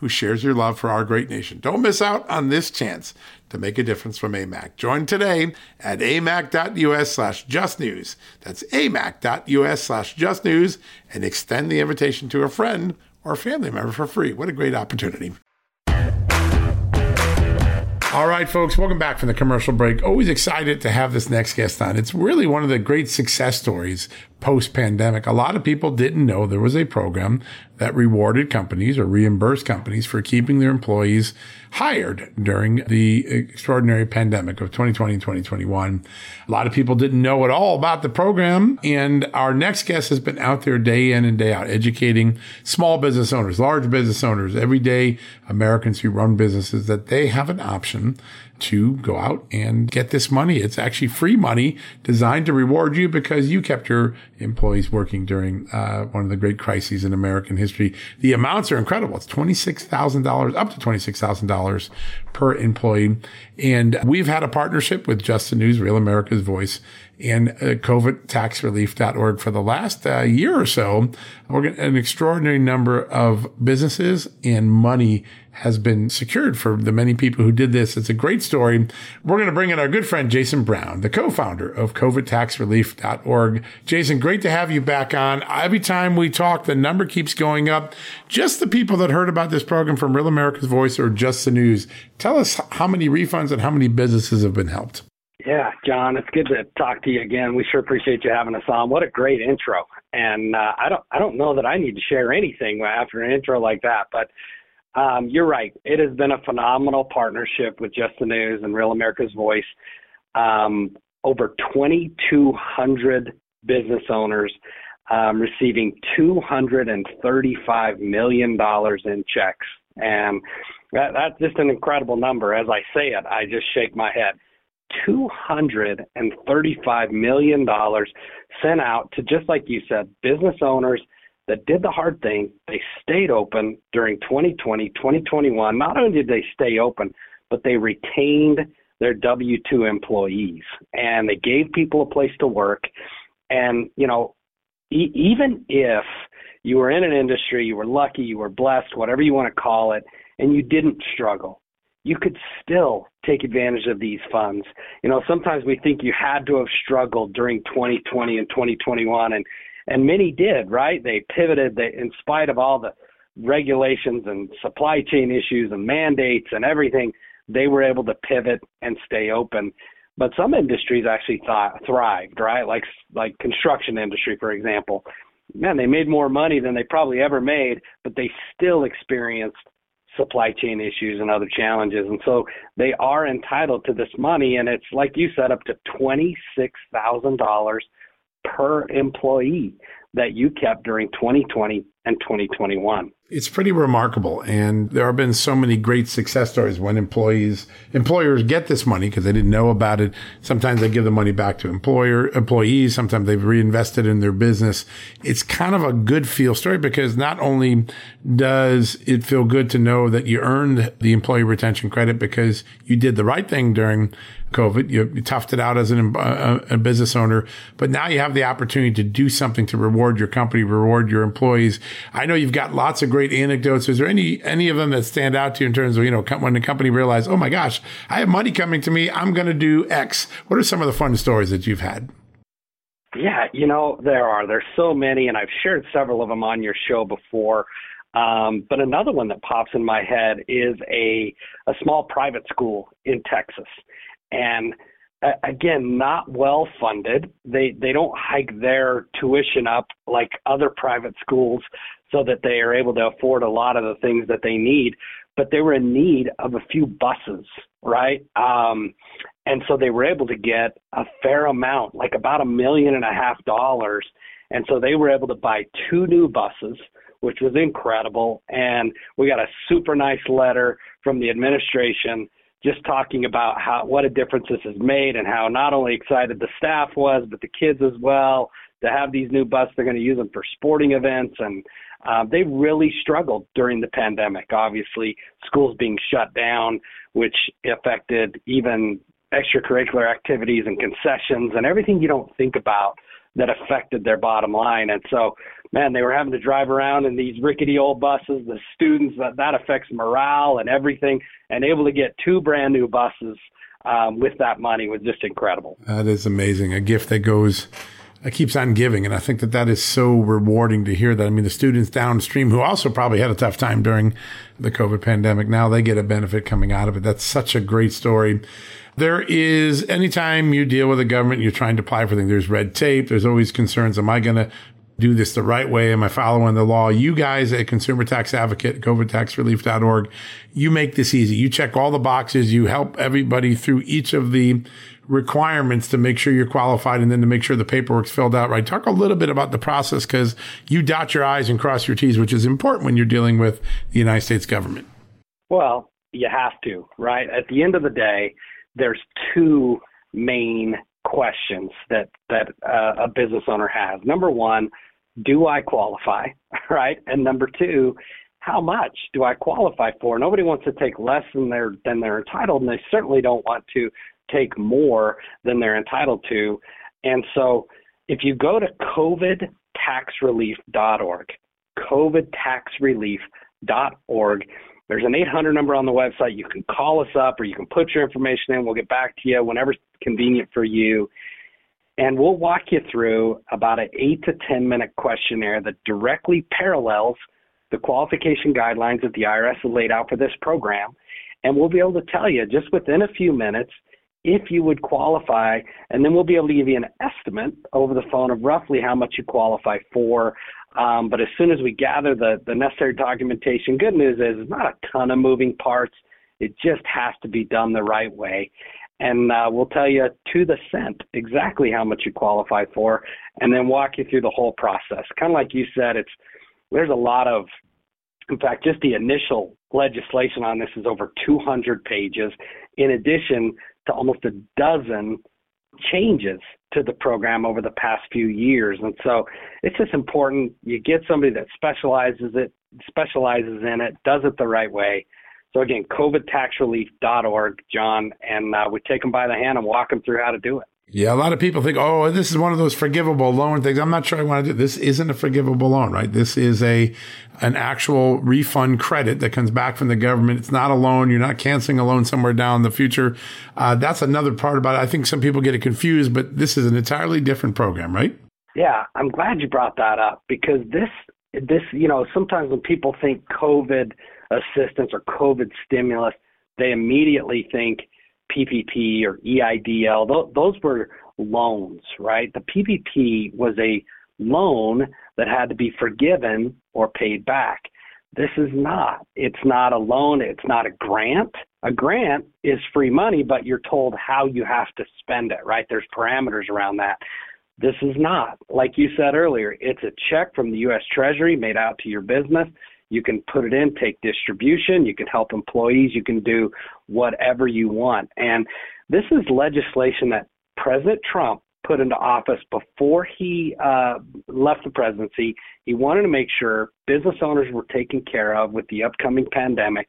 who shares your love for our great nation. Don't miss out on this chance to make a difference from AMAC. Join today at amac.us slash justnews. That's amac.us slash justnews and extend the invitation to a friend or family member for free. What a great opportunity. All right, folks, welcome back from the commercial break. Always excited to have this next guest on. It's really one of the great success stories post pandemic. A lot of people didn't know there was a program that rewarded companies or reimbursed companies for keeping their employees hired during the extraordinary pandemic of 2020 and 2021. A lot of people didn't know at all about the program. And our next guest has been out there day in and day out, educating small business owners, large business owners, everyday Americans who run businesses that they have an option to go out and get this money. It's actually free money designed to reward you because you kept your employees working during uh, one of the great crises in American history. The amounts are incredible. It's $26,000, up to $26,000 per employee. And we've had a partnership with Just the News, Real America's Voice, and uh, COVIDtaxrelief.org for the last uh, year or so. We're getting an extraordinary number of businesses and money has been secured for the many people who did this. It's a great story. We're going to bring in our good friend Jason Brown, the co-founder of COVIDtaxrelief.org. Jason, great to have you back on. Every time we talk, the number keeps going up. Just the people that heard about this program from Real America's Voice or Just the News, tell us how many refunds and how many businesses have been helped. Yeah, John, it's good to talk to you again. We sure appreciate you having us on. What a great intro. And uh, I don't I don't know that I need to share anything after an intro like that, but um, you're right. It has been a phenomenal partnership with Just the News and Real America's Voice. Um, over 2,200 business owners um, receiving $235 million in checks. And that, that's just an incredible number. As I say it, I just shake my head. $235 million sent out to, just like you said, business owners – that did the hard thing. They stayed open during 2020, 2021. Not only did they stay open, but they retained their W 2 employees and they gave people a place to work. And, you know, e- even if you were in an industry, you were lucky, you were blessed, whatever you want to call it, and you didn't struggle, you could still take advantage of these funds. You know, sometimes we think you had to have struggled during 2020 and 2021 and and many did, right? They pivoted. They, in spite of all the regulations and supply chain issues and mandates and everything, they were able to pivot and stay open. But some industries actually thought, thrived, right? Like like construction industry, for example. Man, they made more money than they probably ever made, but they still experienced supply chain issues and other challenges. And so they are entitled to this money, and it's like you said, up to twenty six thousand dollars per employee that you kept during 2020 and 2021. It's pretty remarkable. And there have been so many great success stories when employees, employers get this money because they didn't know about it. Sometimes they give the money back to employer, employees. Sometimes they've reinvested in their business. It's kind of a good feel story because not only does it feel good to know that you earned the employee retention credit because you did the right thing during COVID. You, you toughed it out as an, uh, a business owner, but now you have the opportunity to do something to reward your company, reward your employees. I know you've got lots of great anecdotes. Is there any any of them that stand out to you in terms of you know when the company realized, oh my gosh, I have money coming to me, I'm going to do X? What are some of the fun stories that you've had? Yeah, you know there are. There's so many, and I've shared several of them on your show before. Um, but another one that pops in my head is a a small private school in Texas, and again not well funded they they don't hike their tuition up like other private schools so that they are able to afford a lot of the things that they need but they were in need of a few buses right? Um and so they were able to get a fair amount like about a million and a half dollars. And so they were able to buy two new buses which was incredible. And we got a super nice letter from the administration just talking about how what a difference this has made and how not only excited the staff was but the kids as well to have these new buses. They're going to use them for sporting events and um, they really struggled during the pandemic. Obviously schools being shut down which affected even extracurricular activities and concessions and everything you don't think about that affected their bottom line. And so man, they were having to drive around in these rickety old buses. The students that that affects morale and everything, and able to get two brand new buses um, with that money was just incredible. That is amazing. A gift that goes. That keeps on giving. And I think that that is so rewarding to hear that. I mean, the students downstream who also probably had a tough time during the COVID pandemic, now they get a benefit coming out of it. That's such a great story. There is anytime you deal with a government, you're trying to apply for things. There's red tape. There's always concerns. Am I going to do this the right way? Am I following the law? You guys at Consumer Tax Advocate, COVIDTaxRelief.org, you make this easy. You check all the boxes. You help everybody through each of the requirements to make sure you're qualified and then to make sure the paperwork's filled out right. Talk a little bit about the process because you dot your I's and cross your T's, which is important when you're dealing with the United States government. Well, you have to, right? At the end of the day, there's two main questions that that uh, a business owner has. Number one, do I qualify? Right? And number two, how much do I qualify for? Nobody wants to take less than they're than they're entitled, and they certainly don't want to take more than they're entitled to. And so, if you go to covidtaxrelief.org, covidtaxrelief.org, there's an 800 number on the website. You can call us up or you can put your information in. We'll get back to you whenever it's convenient for you. And we'll walk you through about an eight to 10 minute questionnaire that directly parallels the qualification guidelines that the IRS has laid out for this program. And we'll be able to tell you just within a few minutes if you would qualify, and then we'll be able to give you an estimate over the phone of roughly how much you qualify for. Um, but as soon as we gather the, the necessary documentation, good news is it's not a ton of moving parts. It just has to be done the right way and uh, we'll tell you to the cent exactly how much you qualify for, and then walk you through the whole process. Kind of like you said, it's there's a lot of, in fact, just the initial legislation on this is over 200 pages, in addition to almost a dozen changes to the program over the past few years. And so it's just important you get somebody that specializes it specializes in it, does it the right way, so again, covidtaxrelief.org, John, and uh, we take them by the hand and walk them through how to do it. Yeah, a lot of people think, oh, this is one of those forgivable loan things. I'm not sure I want to do this. Isn't a forgivable loan, right? This is a an actual refund credit that comes back from the government. It's not a loan. You're not canceling a loan somewhere down the future. Uh, that's another part about it. I think some people get it confused, but this is an entirely different program, right? Yeah, I'm glad you brought that up because this this you know sometimes when people think COVID assistance or COVID stimulus, they immediately think PPP or EIDL. Those were loans, right? The PPP was a loan that had to be forgiven or paid back. This is not. It's not a loan. It's not a grant. A grant is free money, but you're told how you have to spend it, right? There's parameters around that. This is not. Like you said earlier, it's a check from the U.S. Treasury made out to your business. You can put it in, take distribution, you can help employees, you can do whatever you want. And this is legislation that President Trump put into office before he uh, left the presidency. He wanted to make sure business owners were taken care of with the upcoming pandemic.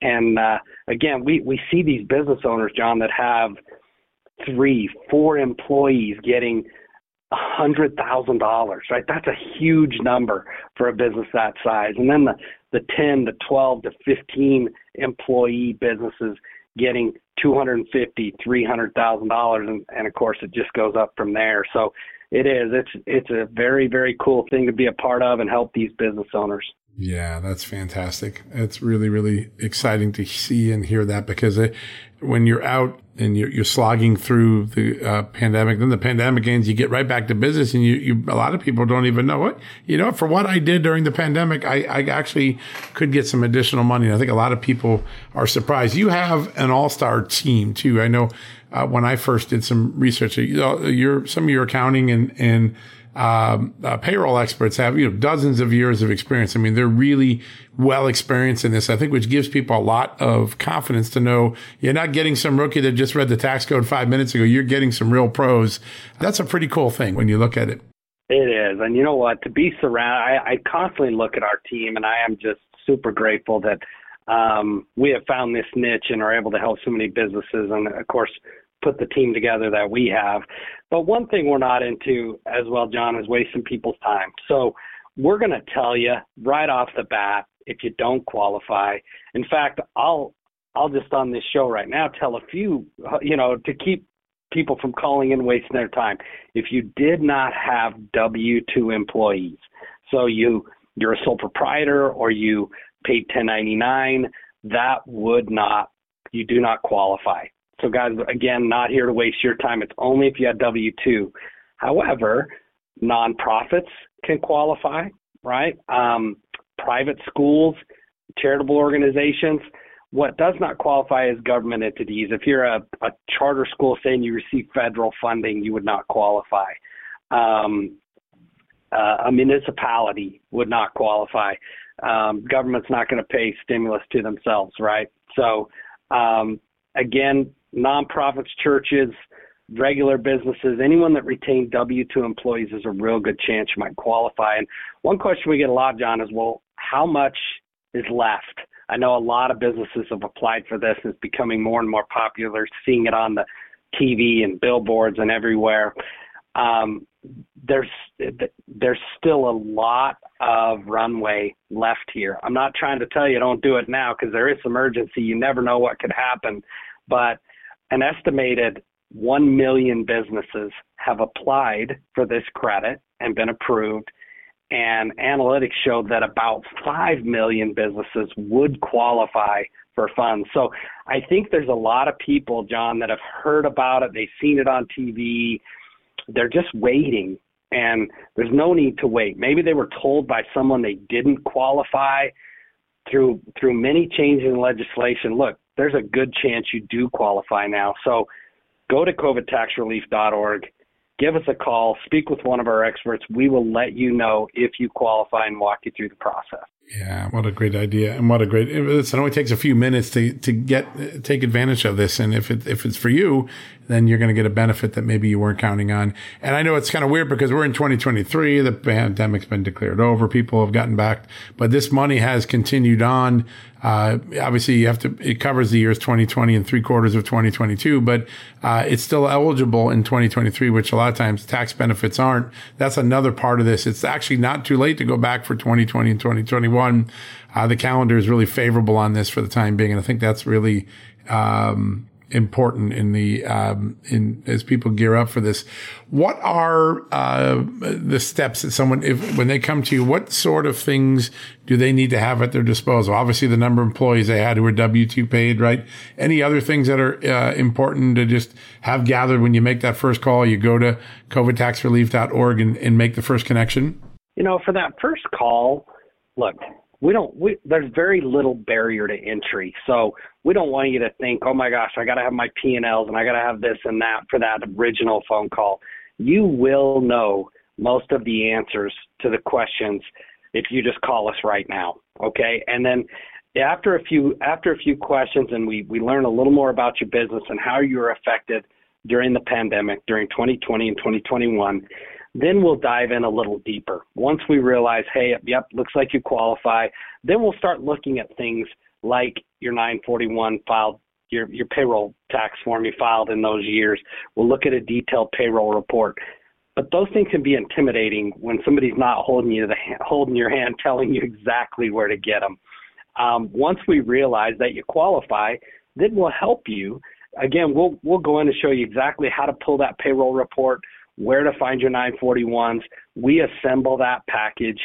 And uh, again, we, we see these business owners, John, that have three, four employees getting hundred thousand dollars, right? That's a huge number for a business that size. And then the the ten to twelve to fifteen employee businesses getting two hundred and fifty, three hundred thousand dollars, and and of course it just goes up from there. So it is. It's it's a very very cool thing to be a part of and help these business owners. Yeah, that's fantastic. It's really, really exciting to see and hear that because it, when you're out and you're, you're slogging through the uh, pandemic, then the pandemic ends, you get right back to business and you, you, a lot of people don't even know what, you know, for what I did during the pandemic, I, I actually could get some additional money. And I think a lot of people are surprised. You have an all-star team too. I know, uh, when I first did some research, your, some of your accounting and, and, um, uh, payroll experts have you know dozens of years of experience. I mean, they're really well experienced in this. I think, which gives people a lot of confidence to know you're not getting some rookie that just read the tax code five minutes ago. You're getting some real pros. That's a pretty cool thing when you look at it. It is, and you know what? To be surrounded, I, I constantly look at our team, and I am just super grateful that um, we have found this niche and are able to help so many businesses. And of course, put the team together that we have. But one thing we're not into as well, John, is wasting people's time. So we're going to tell you right off the bat if you don't qualify. In fact, I'll I'll just on this show right now tell a few, uh, you know, to keep people from calling in wasting their time. If you did not have W-2 employees, so you you're a sole proprietor or you paid 1099, that would not you do not qualify. So, guys, again, not here to waste your time. It's only if you have W 2. However, nonprofits can qualify, right? Um, private schools, charitable organizations. What does not qualify is government entities. If you're a, a charter school saying you receive federal funding, you would not qualify. Um, uh, a municipality would not qualify. Um, government's not going to pay stimulus to themselves, right? So, um, again, nonprofits, churches, regular businesses, anyone that retained W 2 employees is a real good chance you might qualify. And one question we get a lot, John, is well, how much is left? I know a lot of businesses have applied for this. It's becoming more and more popular, seeing it on the TV and billboards and everywhere. Um, there's there's still a lot of runway left here. I'm not trying to tell you don't do it now because there is some urgency. You never know what could happen, but an estimated 1 million businesses have applied for this credit and been approved. And analytics showed that about 5 million businesses would qualify for funds. So I think there's a lot of people, John, that have heard about it. They've seen it on TV. They're just waiting. And there's no need to wait. Maybe they were told by someone they didn't qualify through through many changes in legislation. Look, there's a good chance you do qualify now. So go to covidtaxrelief.org, give us a call, speak with one of our experts. We will let you know if you qualify and walk you through the process. Yeah, what a great idea, and what a great! It only takes a few minutes to to get take advantage of this, and if it if it's for you, then you're going to get a benefit that maybe you weren't counting on. And I know it's kind of weird because we're in 2023, the pandemic's been declared over, people have gotten back, but this money has continued on. Uh, obviously, you have to it covers the years 2020 and three quarters of 2022, but uh, it's still eligible in 2023, which a lot of times tax benefits aren't. That's another part of this. It's actually not too late to go back for 2020 and 2021 one. Uh, the calendar is really favorable on this for the time being, and I think that's really um, important in the um, in as people gear up for this. What are uh, the steps that someone, if when they come to you, what sort of things do they need to have at their disposal? Obviously, the number of employees they had who were W two paid, right? Any other things that are uh, important to just have gathered when you make that first call? You go to covidtaxrelief.org and, and make the first connection. You know, for that first call, look, we don't we there's very little barrier to entry. So we don't want you to think, "Oh my gosh, I got to have my P&Ls and I got to have this and that for that original phone call." You will know most of the answers to the questions if you just call us right now, okay? And then after a few after a few questions and we we learn a little more about your business and how you were affected during the pandemic during 2020 and 2021 then we'll dive in a little deeper. Once we realize, hey, yep, looks like you qualify, then we'll start looking at things like your 941 filed, your your payroll tax form you filed in those years. We'll look at a detailed payroll report. But those things can be intimidating when somebody's not holding you the holding your hand, telling you exactly where to get them. Um, once we realize that you qualify, then we'll help you. Again, we'll we'll go in and show you exactly how to pull that payroll report where to find your 941s. We assemble that package,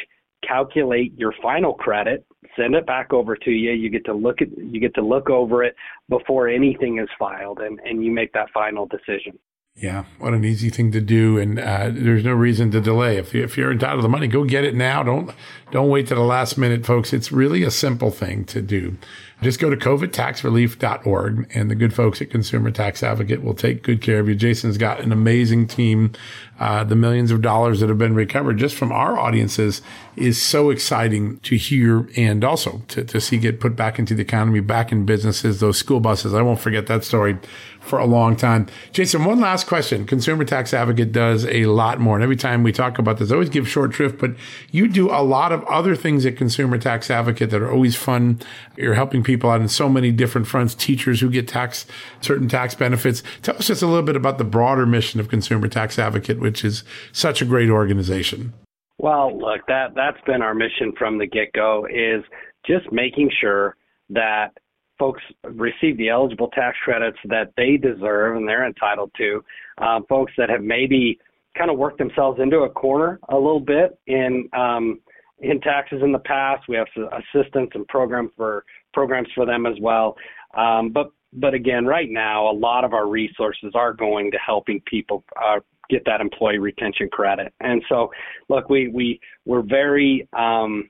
calculate your final credit, send it back over to you. You get to look at you get to look over it before anything is filed, and and you make that final decision. Yeah, what an easy thing to do, and uh, there's no reason to delay. If, you, if you're entitled to the money, go get it now. Don't don't wait to the last minute, folks. It's really a simple thing to do. Just go to covidtaxrelief.org and the good folks at Consumer Tax Advocate will take good care of you. Jason's got an amazing team. Uh, the millions of dollars that have been recovered just from our audiences is so exciting to hear and also to, to see get put back into the economy, back in businesses, those school buses. I won't forget that story for a long time. Jason, one last question. Consumer Tax Advocate does a lot more. And every time we talk about this, I always give short shrift, but you do a lot of other things at Consumer Tax Advocate that are always fun. You're helping people out in so many different fronts, teachers who get tax, certain tax benefits. Tell us just a little bit about the broader mission of Consumer Tax Advocate, which is such a great organization. Well, look, that that's been our mission from the get-go is just making sure that folks receive the eligible tax credits that they deserve and they're entitled to. Um, folks that have maybe kind of worked themselves into a corner a little bit in um, in taxes in the past. We have assistance and program for programs for them as well. Um, but but again, right now, a lot of our resources are going to helping people uh, get that employee retention credit. And so, look, we we we're very um,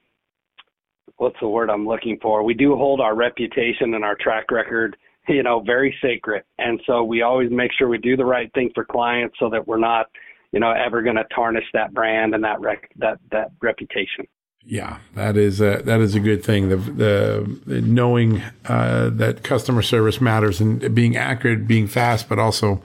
what's the word I'm looking for? We do hold our reputation and our track record, you know, very sacred. And so we always make sure we do the right thing for clients so that we're not, you know, ever going to tarnish that brand and that rec- that that reputation. Yeah, that is a, that is a good thing. The, the, the knowing uh, that customer service matters and being accurate, being fast, but also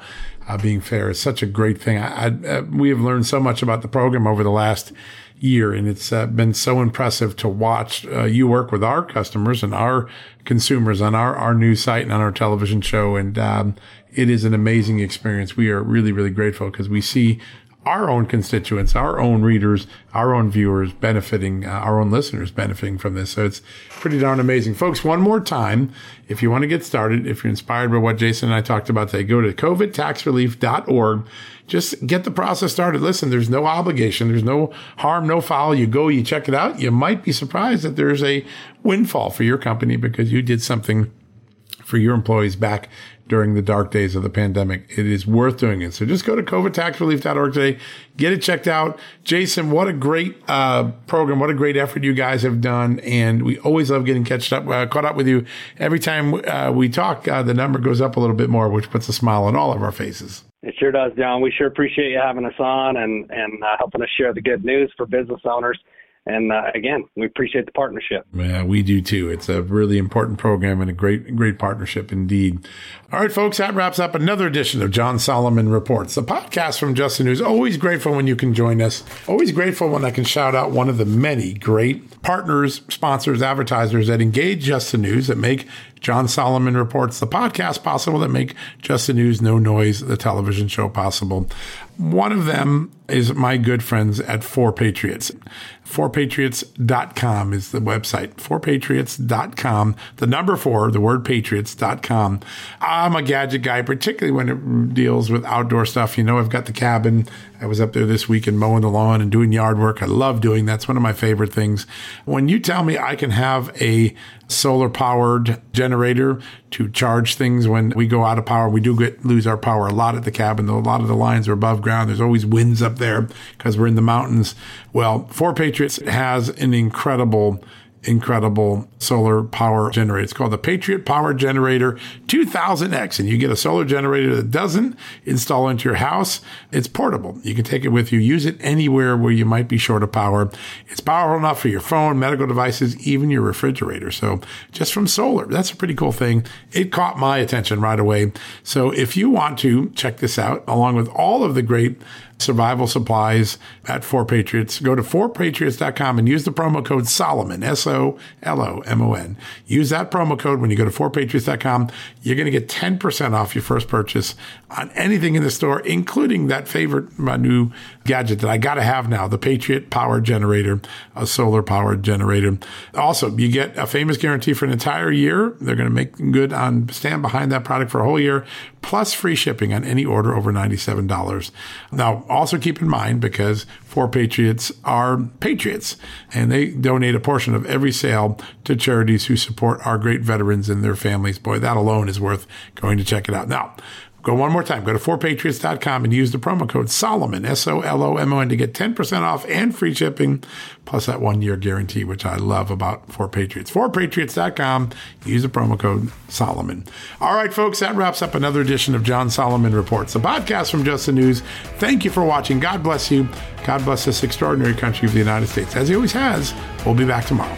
uh, being fair is such a great thing. I, I, uh, we have learned so much about the program over the last year, and it's uh, been so impressive to watch uh, you work with our customers and our consumers on our our news site and on our television show, and um, it is an amazing experience. We are really really grateful because we see our own constituents, our own readers, our own viewers benefiting, uh, our own listeners benefiting from this. So it's pretty darn amazing. Folks, one more time, if you want to get started, if you're inspired by what Jason and I talked about today, go to covidtaxrelief.org. Just get the process started. Listen, there's no obligation. There's no harm, no foul. You go, you check it out. You might be surprised that there's a windfall for your company because you did something for your employees back during the dark days of the pandemic. It is worth doing it. So just go to covidtaxrelief.org today, get it checked out. Jason, what a great uh, program. What a great effort you guys have done. And we always love getting catched up, uh, caught up with you. Every time uh, we talk, uh, the number goes up a little bit more, which puts a smile on all of our faces. It sure does, John. We sure appreciate you having us on and, and uh, helping us share the good news for business owners. And uh, again, we appreciate the partnership. Yeah, we do too. It's a really important program and a great, great partnership indeed. All right, folks, that wraps up another edition of John Solomon Reports, the podcast from Just the News. Always grateful when you can join us. Always grateful when I can shout out one of the many great partners, sponsors, advertisers that engage Just the News that make John Solomon Reports, the podcast possible that make Just the News, No Noise, the television show possible. One of them is my good friends at Four Patriots. Fourpatriots.com is the website. Fourpatriots.com. The number four, the word patriots.com. I'm a gadget guy, particularly when it deals with outdoor stuff. You know, I've got the cabin. I was up there this week and mowing the lawn and doing yard work. I love doing that's one of my favorite things. When you tell me I can have a solar powered generator to charge things when we go out of power. We do get lose our power a lot at the cabin. Though a lot of the lines are above ground. There's always winds up there because we're in the mountains. Well, Four Patriots has an incredible incredible solar power generator. It's called the Patriot Power Generator 2000X, and you get a solar generator that doesn't install into your house. It's portable. You can take it with you, use it anywhere where you might be short of power. It's powerful enough for your phone, medical devices, even your refrigerator. So just from solar, that's a pretty cool thing. It caught my attention right away. So if you want to check this out, along with all of the great survival supplies at Four Patriots. Go to fourpatriots.com and use the promo code Solomon, S O L O M O N. Use that promo code when you go to fourpatriots.com. You're going to get 10% off your first purchase on anything in the store, including that favorite, my new gadget that I got to have now, the Patriot Power Generator, a solar powered generator. Also, you get a famous guarantee for an entire year. They're going to make good on stand behind that product for a whole year plus free shipping on any order over $97. Now, also keep in mind because 4Patriots are patriots and they donate a portion of every sale to charities who support our great veterans and their families. Boy, that alone is worth going to check it out. Now, Go one more time. Go to 4patriots.com and use the promo code Solomon, S O L O M O N, to get 10% off and free shipping, plus that one year guarantee, which I love about 4Patriots. 4patriots.com. Use the promo code Solomon. All right, folks, that wraps up another edition of John Solomon Reports, a podcast from Just the News. Thank you for watching. God bless you. God bless this extraordinary country of the United States. As He always has, we'll be back tomorrow.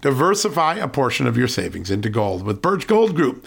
Diversify a portion of your savings into gold with Birch Gold Group.